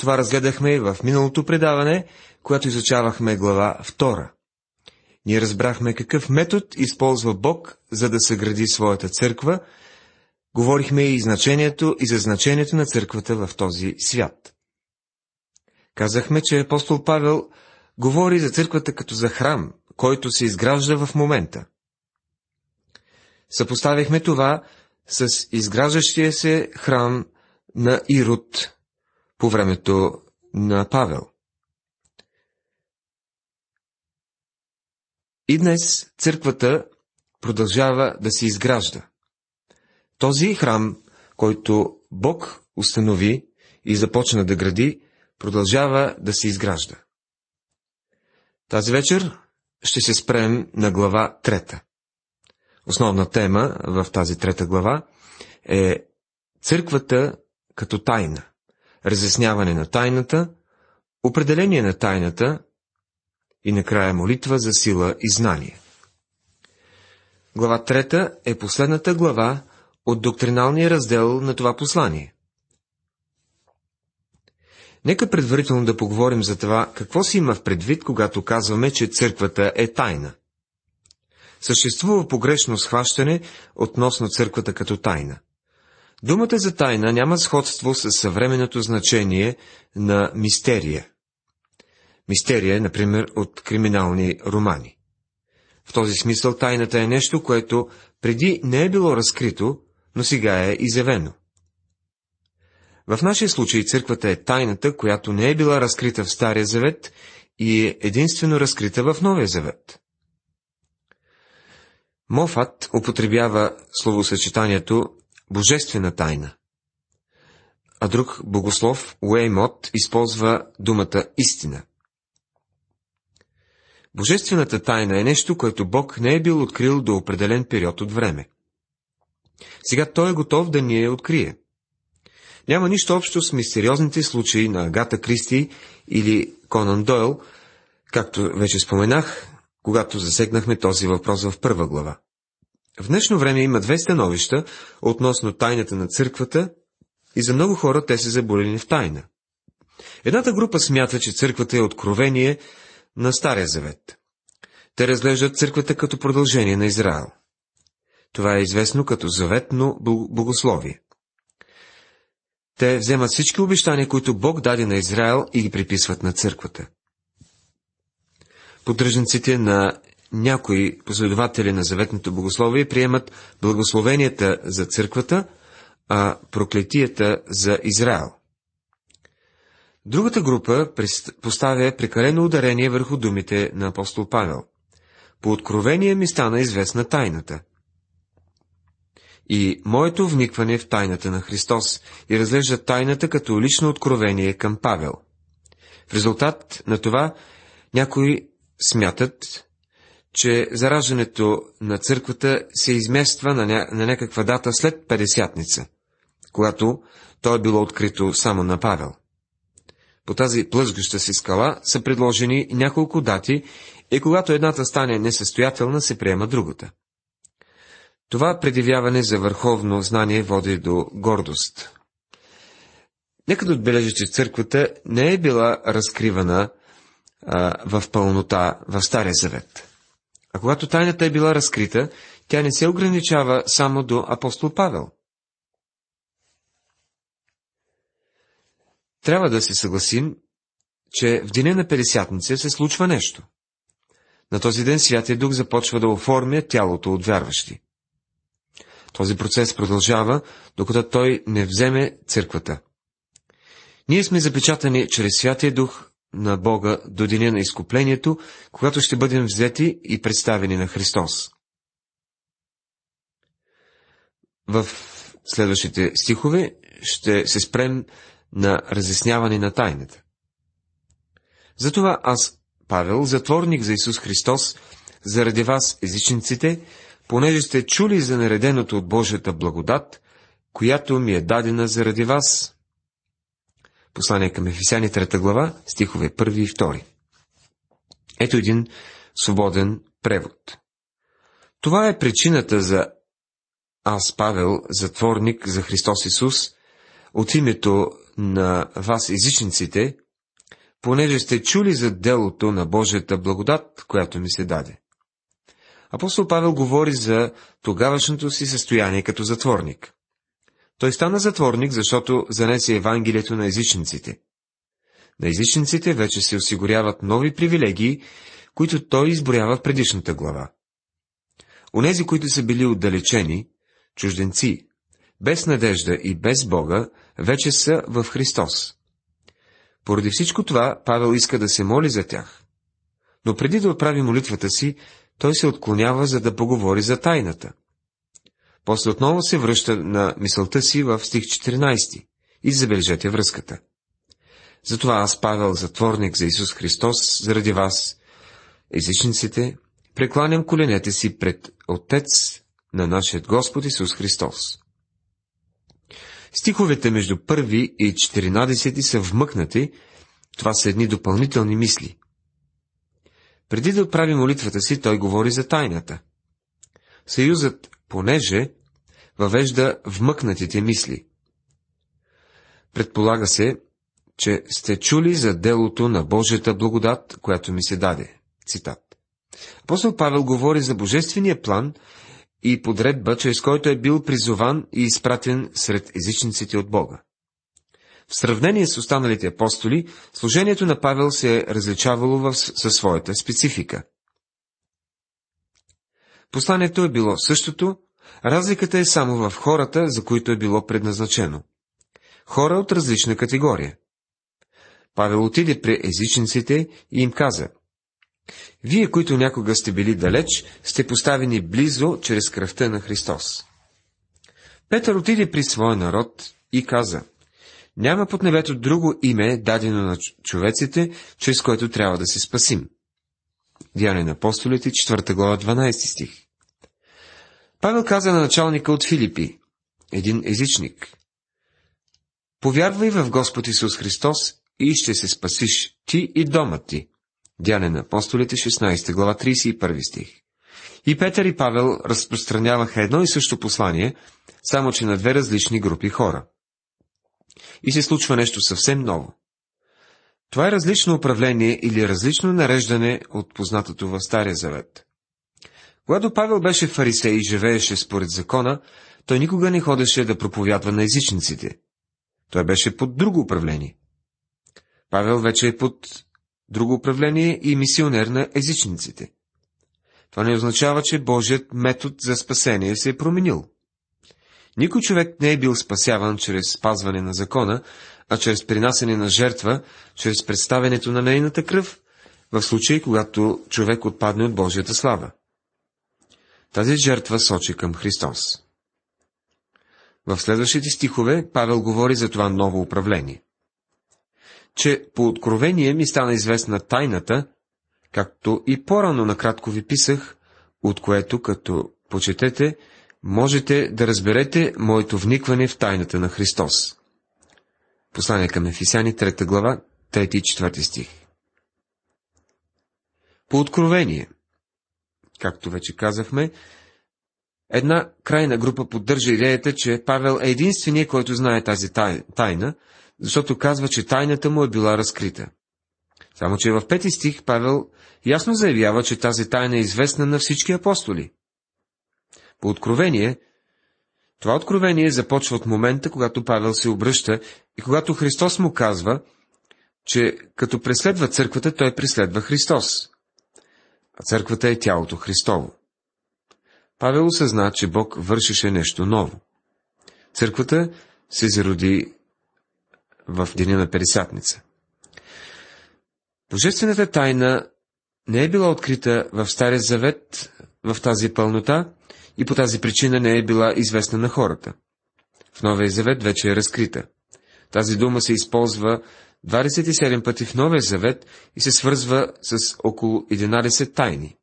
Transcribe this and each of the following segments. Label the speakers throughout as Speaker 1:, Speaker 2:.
Speaker 1: Това разгледахме и в миналото предаване, когато изучавахме глава 2. Ние разбрахме какъв метод използва Бог, за да съгради своята църква. Говорихме и значението и за значението на църквата в този свят. Казахме, че апостол Павел говори за църквата като за храм, който се изгражда в момента. Съпоставихме това с изграждащия се храм на Ирод по времето на Павел. И днес църквата продължава да се изгражда. Този храм, който Бог установи и започна да гради, продължава да се изгражда. Тази вечер ще се спрем на глава трета. Основна тема в тази трета глава е църквата като тайна, разясняване на тайната, определение на тайната и накрая молитва за сила и знание. Глава трета е последната глава от доктриналния раздел на това послание. Нека предварително да поговорим за това, какво си има в предвид, когато казваме, че църквата е тайна. Съществува погрешно схващане относно църквата като тайна. Думата за тайна няма сходство с съвременното значение на мистерия. Мистерия, например, от криминални романи. В този смисъл тайната е нещо, което преди не е било разкрито, но сега е изявено. В нашия случай църквата е тайната, която не е била разкрита в Стария завет и е единствено разкрита в Новия завет. Мофат употребява словосъчетанието божествена тайна, а друг богослов Уеймот използва думата истина. Божествената тайна е нещо, което Бог не е бил открил до определен период от време. Сега Той е готов да ни я открие. Няма нищо общо с мистериозните случаи на Агата Кристи или Конан Дойл, както вече споменах, когато засегнахме този въпрос в първа глава. В днешно време има две становища относно тайната на църквата и за много хора те се заболени в тайна. Едната група смята, че църквата е откровение на Стария завет. Те разглеждат църквата като продължение на Израел. Това е известно като заветно богословие. Те вземат всички обещания, които Бог даде на Израел и ги приписват на църквата. Поддръжниците на някои последователи на заветното богословие приемат благословенията за църквата, а проклетията за Израел. Другата група поставя прекалено ударение върху думите на апостол Павел. По откровение ми стана известна тайната и моето вникване в тайната на Христос и разглежда тайната като лично откровение към Павел. В резултат на това някои смятат, че зараждането на църквата се измества на, ня... на някаква дата след Педесятница, когато то е било открито само на Павел. По тази плъзгаща си скала са предложени няколко дати и когато едната стане несъстоятелна, се приема другата. Това предявяване за върховно знание води до гордост. Нека да отбележа, че църквата не е била разкривана а, в пълнота в Стария Завет. А когато тайната е била разкрита, тя не се ограничава само до апостол Павел. Трябва да се съгласим, че в деня на Педесятница се случва нещо. На този ден Святия Дух започва да оформя тялото от вярващи. Този процес продължава, докато той не вземе църквата. Ние сме запечатани чрез Святия Дух на Бога до деня на изкуплението, когато ще бъдем взети и представени на Христос. В следващите стихове ще се спрем на разясняване на тайната. Затова аз, Павел, затворник за Исус Христос, заради вас, езичниците, понеже сте чули за нареденото от Божията благодат, която ми е дадена заради вас. Послание към Ефесяни, 3 глава, стихове 1 и 2. Ето един свободен превод. Това е причината за аз, Павел, затворник за Христос Исус, от името на вас езичниците, понеже сте чули за делото на Божията благодат, която ми се даде. Апостол Павел говори за тогавашното си състояние като затворник. Той стана затворник, защото занесе Евангелието на езичниците. На езичниците вече се осигуряват нови привилегии, които той изброява в предишната глава. Онези, които са били отдалечени, чужденци, без надежда и без Бога, вече са в Христос. Поради всичко това, Павел иска да се моли за тях. Но преди да отправи молитвата си, той се отклонява, за да поговори за тайната. После отново се връща на мисълта си в стих 14 и забележете връзката. Затова аз, Павел, затворник за Исус Христос, заради вас, езичниците, прекланям коленете си пред Отец на нашия Господ Исус Христос. Стиховете между първи и 14 са вмъкнати, това са едни допълнителни мисли. Преди да отправи молитвата си, той говори за тайната. Съюзът, понеже, въвежда вмъкнатите мисли. Предполага се, че сте чули за делото на Божията благодат, която ми се даде. Цитат. Апостол Павел говори за божествения план и подредба, чрез който е бил призован и изпратен сред езичниците от Бога. В сравнение с останалите апостоли, служението на Павел се е различавало в, със своята специфика. Посланието е било същото, разликата е само в хората, за които е било предназначено. Хора от различна категория. Павел отиде при езичниците и им каза, Вие, които някога сте били далеч, сте поставени близо чрез кръвта на Христос. Петър отиде при своя народ и каза, няма под небето друго име, дадено на човеците, чрез което трябва да се спасим. Деяния на апостолите, 4 глава, 12 стих. Павел каза на началника от Филипи, един езичник, Повярвай в Господ Исус Христос и ще се спасиш ти и домът ти. Дяне на апостолите, 16 глава, 31 стих. И Петър и Павел разпространяваха едно и също послание, само че на две различни групи хора и се случва нещо съвсем ново. Това е различно управление или различно нареждане от познатото в Стария Завет. Когато Павел беше фарисей и живееше според закона, той никога не ходеше да проповядва на езичниците. Той беше под друго управление. Павел вече е под друго управление и мисионер на езичниците. Това не означава, че Божият метод за спасение се е променил. Никой човек не е бил спасяван чрез спазване на закона, а чрез принасене на жертва, чрез представенето на нейната кръв, в случай, когато човек отпадне от Божията слава. Тази жертва сочи към Христос. В следващите стихове Павел говори за това ново управление. Че по откровение ми стана известна тайната, както и по-рано накратко ви писах, от което, като почетете, можете да разберете моето вникване в тайната на Христос. Послание към Ефисяни, 3 глава, 3 и 4 стих. По откровение, както вече казахме, една крайна група поддържа идеята, че Павел е единственият, който знае тази тайна, защото казва, че тайната му е била разкрита. Само, че в пети стих Павел ясно заявява, че тази тайна е известна на всички апостоли. По откровение, това откровение започва от момента, когато Павел се обръща и когато Христос му казва, че като преследва църквата, той преследва Христос. А църквата е тялото Христово. Павел осъзна, че Бог вършеше нещо ново. Църквата се зароди в деня на Пересатница. Божествената тайна не е била открита в Стария Завет в тази пълнота, и по тази причина не е била известна на хората. В Новия Завет вече е разкрита. Тази дума се използва 27 пъти в Новия Завет и се свързва с около 11 тайни.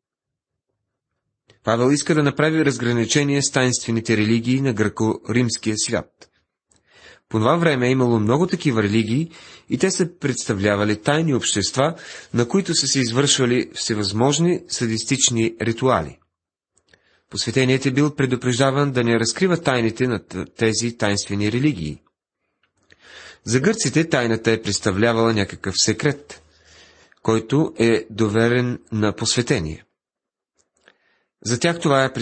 Speaker 1: Павел иска да направи разграничение с тайнствените религии на гръко-римския свят. По това време е имало много такива религии и те са представлявали тайни общества, на които са се извършвали всевъзможни садистични ритуали. Посветеният е бил предупреждаван да не разкрива тайните на тези тайнствени религии. За гърците тайната е представлявала някакъв секрет, който е доверен на посветение. За тях това е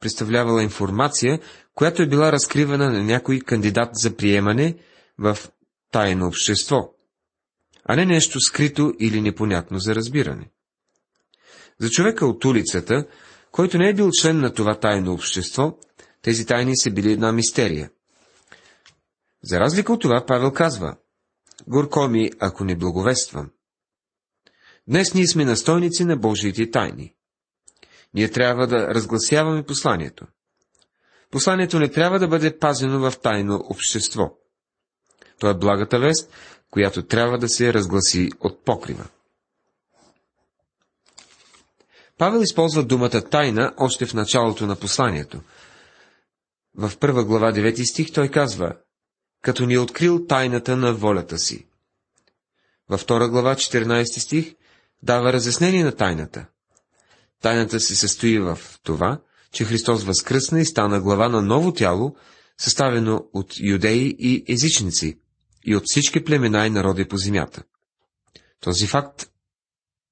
Speaker 1: представлявала информация, която е била разкривана на някой кандидат за приемане в тайно общество, а не нещо скрито или непонятно за разбиране. За човека от улицата, който не е бил член на това тайно общество, тези тайни са били една мистерия. За разлика от това, Павел казва, Горко ми, ако не благовествам. Днес ние сме настойници на Божиите тайни. Ние трябва да разгласяваме посланието. Посланието не трябва да бъде пазено в тайно общество. То е благата вест, която трябва да се разгласи от покрива. Павел използва думата тайна още в началото на посланието. В първа глава 9 стих той казва, като ни е открил тайната на волята си. Във втора глава 14 стих дава разяснение на тайната. Тайната се състои в това, че Христос възкръсна и стана глава на ново тяло, съставено от юдеи и езичници, и от всички племена и народи по земята. Този факт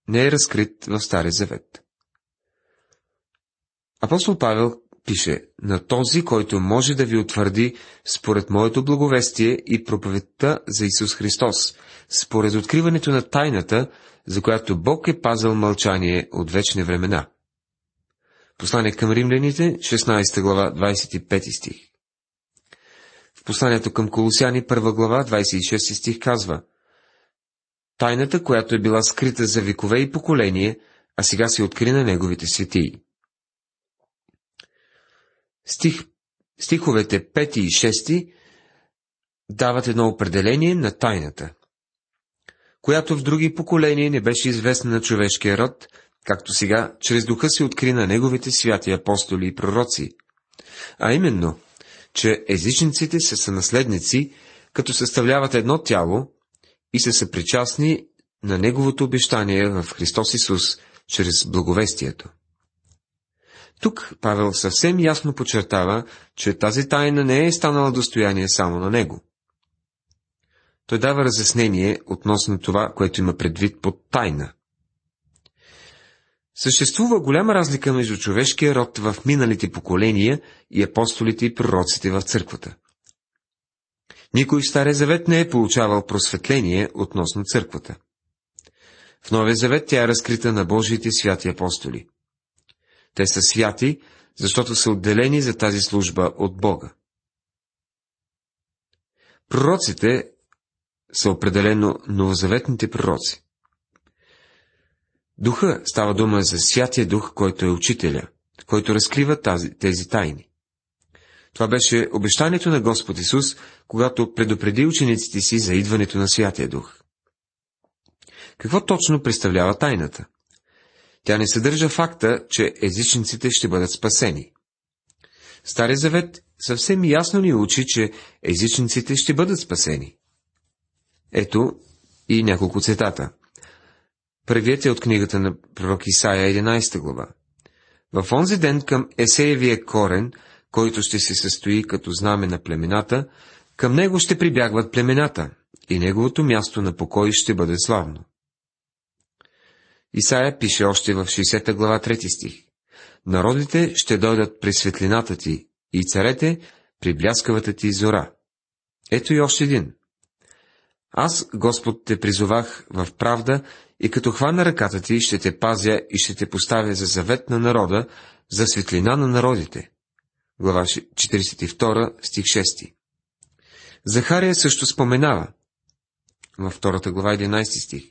Speaker 1: не е разкрит в Стария Завет. Апостол Павел пише на този, който може да ви утвърди според моето благовестие и проповедта за Исус Христос, според откриването на тайната, за която Бог е пазал мълчание от вечни времена. Послание към римляните, 16 глава, 25 стих. В посланието към Колосяни, 1 глава, 26 стих казва Тайната, която е била скрита за векове и поколение, а сега се откри на неговите светии. Стих, стиховете 5 и 6 дават едно определение на тайната, която в други поколения не беше известна на човешкия род, както сега, чрез духа се откри на неговите святи апостоли и пророци. А именно, че езичниците са сънаследници, като съставляват едно тяло и са съпричастни на неговото обещание в Христос Исус чрез благовестието. Тук Павел съвсем ясно подчертава, че тази тайна не е станала достояние само на него. Той дава разяснение относно това, което има предвид под тайна. Съществува голяма разлика между човешкия род в миналите поколения и апостолите и пророците в църквата. Никой в Стария завет не е получавал просветление относно църквата. В Новия завет тя е разкрита на Божиите святи апостоли. Те са святи, защото са отделени за тази служба от Бога. Пророците са определено новозаветните пророци. Духа става дума за Святия Дух, който е учителя, който разкрива тази, тези тайни. Това беше обещанието на Господ Исус, когато предупреди учениците си за идването на Святия Дух. Какво точно представлява тайната? Тя не съдържа факта, че езичниците ще бъдат спасени. Стария завет съвсем ясно ни учи, че езичниците ще бъдат спасени. Ето и няколко цитата. Първият е от книгата на пророк Исаия, 11 глава. В онзи ден към Есеевия корен, който ще се състои като знаме на племената, към него ще прибягват племената, и неговото място на покой ще бъде славно. Исаия пише още в 60 глава 3 стих. Народите ще дойдат при светлината ти и царете при бляскавата ти зора. Ето и още един. Аз, Господ, те призовах в правда и като хвана ръката ти, ще те пазя и ще те поставя за завет на народа, за светлина на народите. Глава 42, стих 6. Захария също споменава във втората глава 11 стих.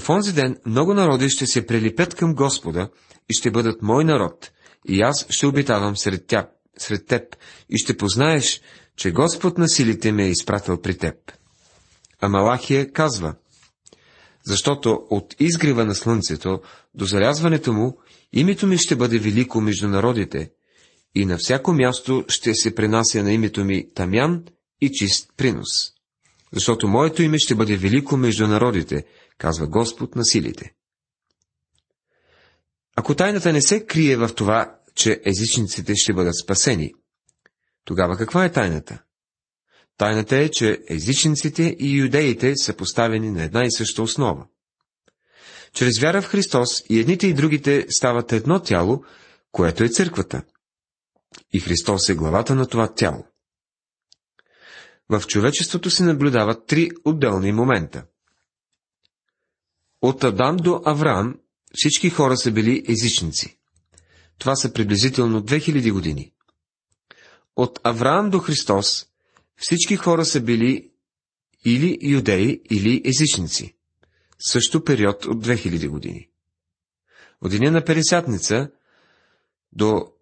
Speaker 1: В онзи ден много народи ще се прилипят към Господа и ще бъдат мой народ, и аз ще обитавам сред, тя, сред теб, и ще познаеш, че Господ на силите ме е изпратил при теб. А Малахия казва, защото от изгрева на слънцето до зарязването му, името ми ще бъде велико между народите, и на всяко място ще се пренася на името ми тамян и чист принос. Защото моето име ще бъде велико между народите, казва Господ на силите. Ако тайната не се крие в това, че езичниците ще бъдат спасени, тогава каква е тайната? Тайната е, че езичниците и юдеите са поставени на една и съща основа. Чрез вяра в Христос и едните и другите стават едно тяло, което е църквата. И Христос е главата на това тяло. В човечеството се наблюдават три отделни момента. От Адам до Авраам всички хора са били езичници. Това са приблизително 2000 години. От Авраам до Христос всички хора са били или юдеи, или езичници. Също период от 2000 години. От деня на Пересятница до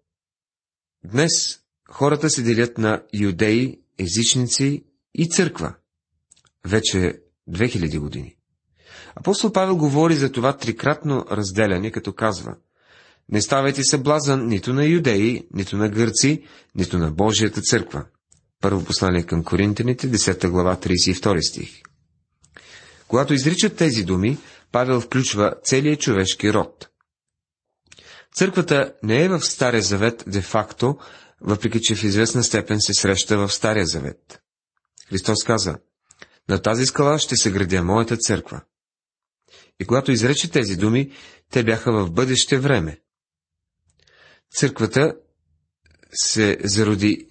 Speaker 1: днес хората се делят на юдеи, езичници и църква. Вече 2000 години. Апостол Павел говори за това трикратно разделяне, като казва Не ставайте се блазан нито на юдеи, нито на гърци, нито на Божията църква. Първо послание към Коринтяните, 10 глава, 32 стих. Когато изричат тези думи, Павел включва целият човешки род. Църквата не е в Стария завет де-факто, въпреки че в известна степен се среща в Стария завет. Христос каза, на тази скала ще се градя моята църква. И когато изрече тези думи, те бяха в бъдеще време. Църквата се зароди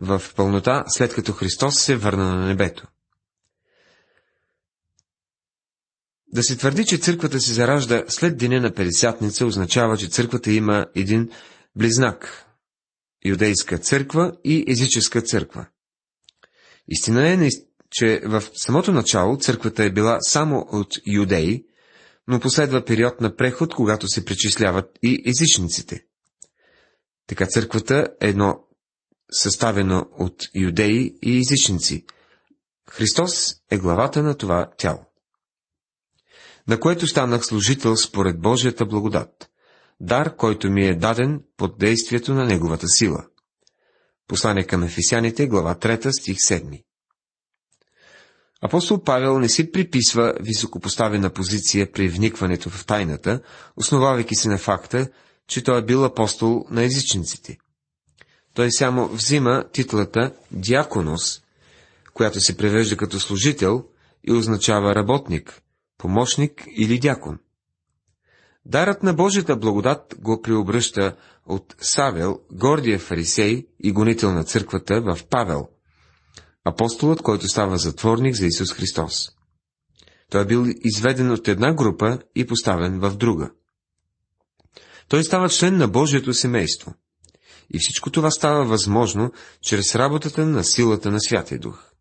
Speaker 1: в пълнота, след като Христос се върна на небето. Да се твърди, че църквата се заражда след деня на Пелесятница, означава, че църквата има един близнак – юдейска църква и езическа църква. Истина е, че в самото начало църквата е била само от юдеи, но последва период на преход, когато се причисляват и езичниците. Така църквата е едно съставено от юдеи и езичници. Христос е главата на това тяло. На което станах служител според Божията благодат, дар, който ми е даден под действието на Неговата сила. Послание към Ефесяните, глава 3, стих 7. Апостол Павел не си приписва високопоставена позиция при вникването в тайната, основавайки се на факта, че той е бил апостол на езичниците. Той само взима титлата диаконос, която се превежда като служител и означава работник, помощник или дякон. Дарът на Божията благодат го преобръща от Савел, гордия фарисей и гонител на църквата, в Павел, апостолът, който става затворник за Исус Христос. Той е бил изведен от една група и поставен в друга. Той става член на Божието семейство. И всичко това става възможно чрез работата на силата на Святия Дух.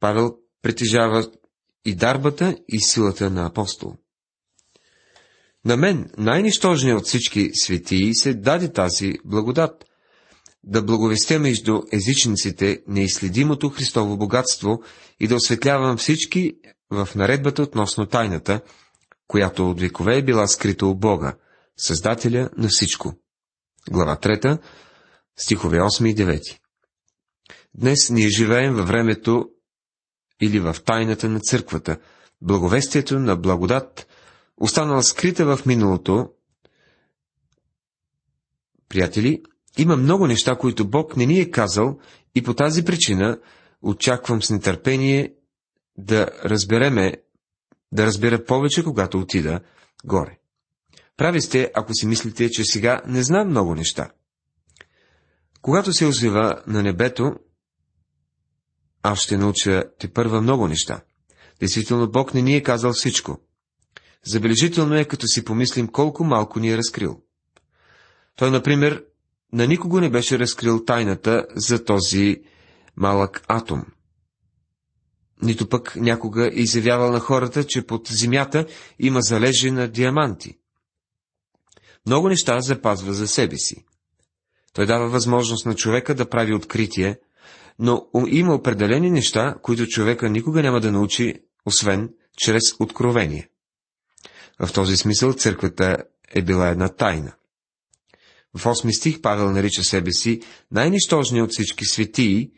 Speaker 1: Павел притежава и дарбата и силата на апостол. На мен, най-нищожният от всички светии, се даде тази благодат, да благовестя между езичниците неизследимото Христово богатство и да осветлявам всички в наредбата относно тайната, която от векове е била скрита у Бога, Създателя на всичко. Глава 3, стихове 8 и 9. Днес ние живеем във времето или в тайната на църквата, благовестието на благодат, останала скрита в миналото. Приятели, има много неща, които Бог не ни е казал и по тази причина очаквам с нетърпение да разбереме, да разбера повече, когато отида горе. Прави сте, ако си мислите, че сега не знам много неща. Когато се озива на небето, аз ще науча те първа много неща. Действително, Бог не ни е казал всичко. Забележително е, като си помислим колко малко ни е разкрил. Той, например, на никого не беше разкрил тайната за този малък атом. Нито пък някога изявявал на хората, че под земята има залежи на диаманти. Много неща запазва за себе си. Той дава възможност на човека да прави откритие, но има определени неща, които човека никога няма да научи, освен чрез откровение. В този смисъл църквата е била една тайна. В 8 стих Павел нарича себе си най-нищожния от всички светии,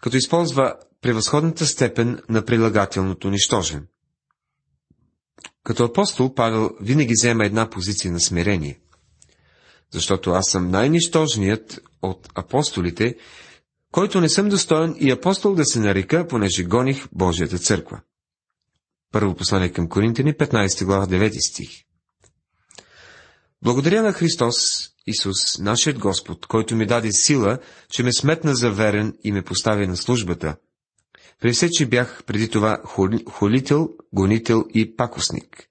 Speaker 1: като използва превъзходната степен на прилагателното нищожен. Като апостол Павел винаги взема една позиция на смирение. Защото аз съм най-нищожният от апостолите, който не съм достоен и апостол да се нарека, понеже гоних Божията църква. Първо послание към Коринтини, 15 глава, 9 стих. Благодаря на Христос, Исус, нашият Господ, който ми даде сила, че ме сметна за верен и ме постави на службата. При все, че бях преди това холител, гонител и пакосник.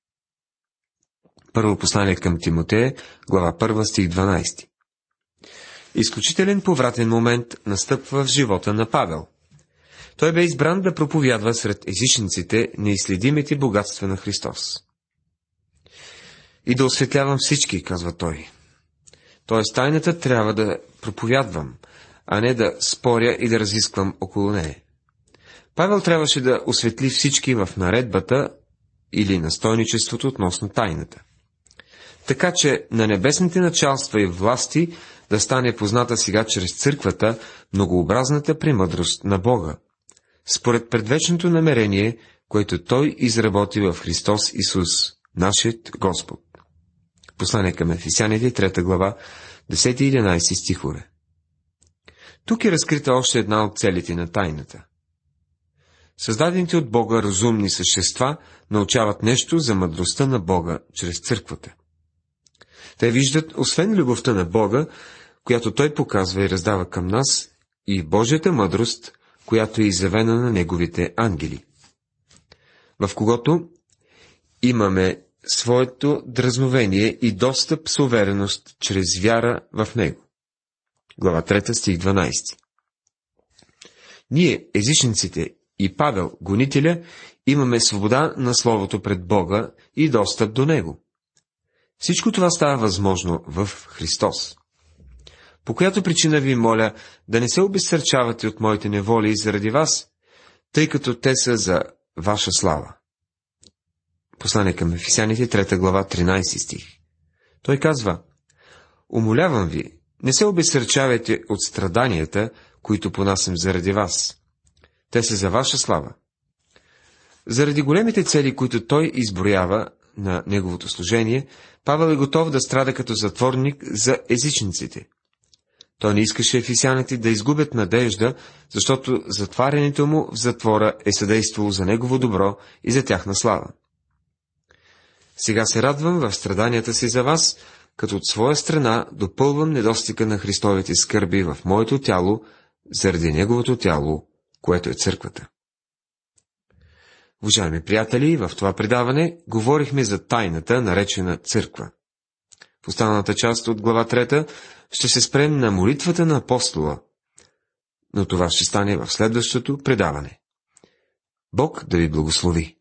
Speaker 1: Първо послание към Тимотея, глава 1, стих 12. Изключителен повратен момент настъпва в живота на Павел. Той бе избран да проповядва сред езичниците неизследимите богатства на Христос. И да осветлявам всички, казва той. Тоест, тайната трябва да проповядвам, а не да споря и да разисквам около нея. Павел трябваше да осветли всички в наредбата или настойничеството относно тайната. Така че на небесните началства и власти да стане позната сега чрез църквата многообразната премъдрост на Бога, според предвечното намерение, което Той изработи в Христос Исус, нашият Господ. Послание към Ефисяните, 3 глава, 10 и 11 стихове. Тук е разкрита още една от целите на тайната. Създадените от Бога разумни същества научават нещо за мъдростта на Бога чрез църквата. Те виждат, освен любовта на Бога, която Той показва и раздава към нас, и Божията мъдрост, която е изявена на Неговите ангели, в когото имаме своето дразновение и достъп с увереност чрез вяра в Него. Глава 3, стих 12 Ние, езичниците и Павел, гонителя, имаме свобода на Словото пред Бога и достъп до Него. Всичко това става възможно в Христос. По която причина ви моля да не се обезсърчавате от моите неволи заради вас, тъй като те са за ваша слава. Послание към Ефисяните, 3 глава, 13 стих. Той казва, Умолявам ви, не се обесърчавайте от страданията, които понасям заради вас. Те са за ваша слава. Заради големите цели, които той изброява на неговото служение, Павел е готов да страда като затворник за езичниците. Той не искаше ефисяните да изгубят надежда, защото затварянето му в затвора е съдействало за негово добро и за тяхна слава. Сега се радвам в страданията си за вас, като от своя страна допълвам недостига на Христовите скърби в моето тяло, заради Неговото тяло, което е църквата. Уважаеми приятели, в това предаване говорихме за тайната, наречена църква. В останалата част от глава 3 ще се спрем на молитвата на апостола, но това ще стане в следващото предаване. Бог да ви благослови!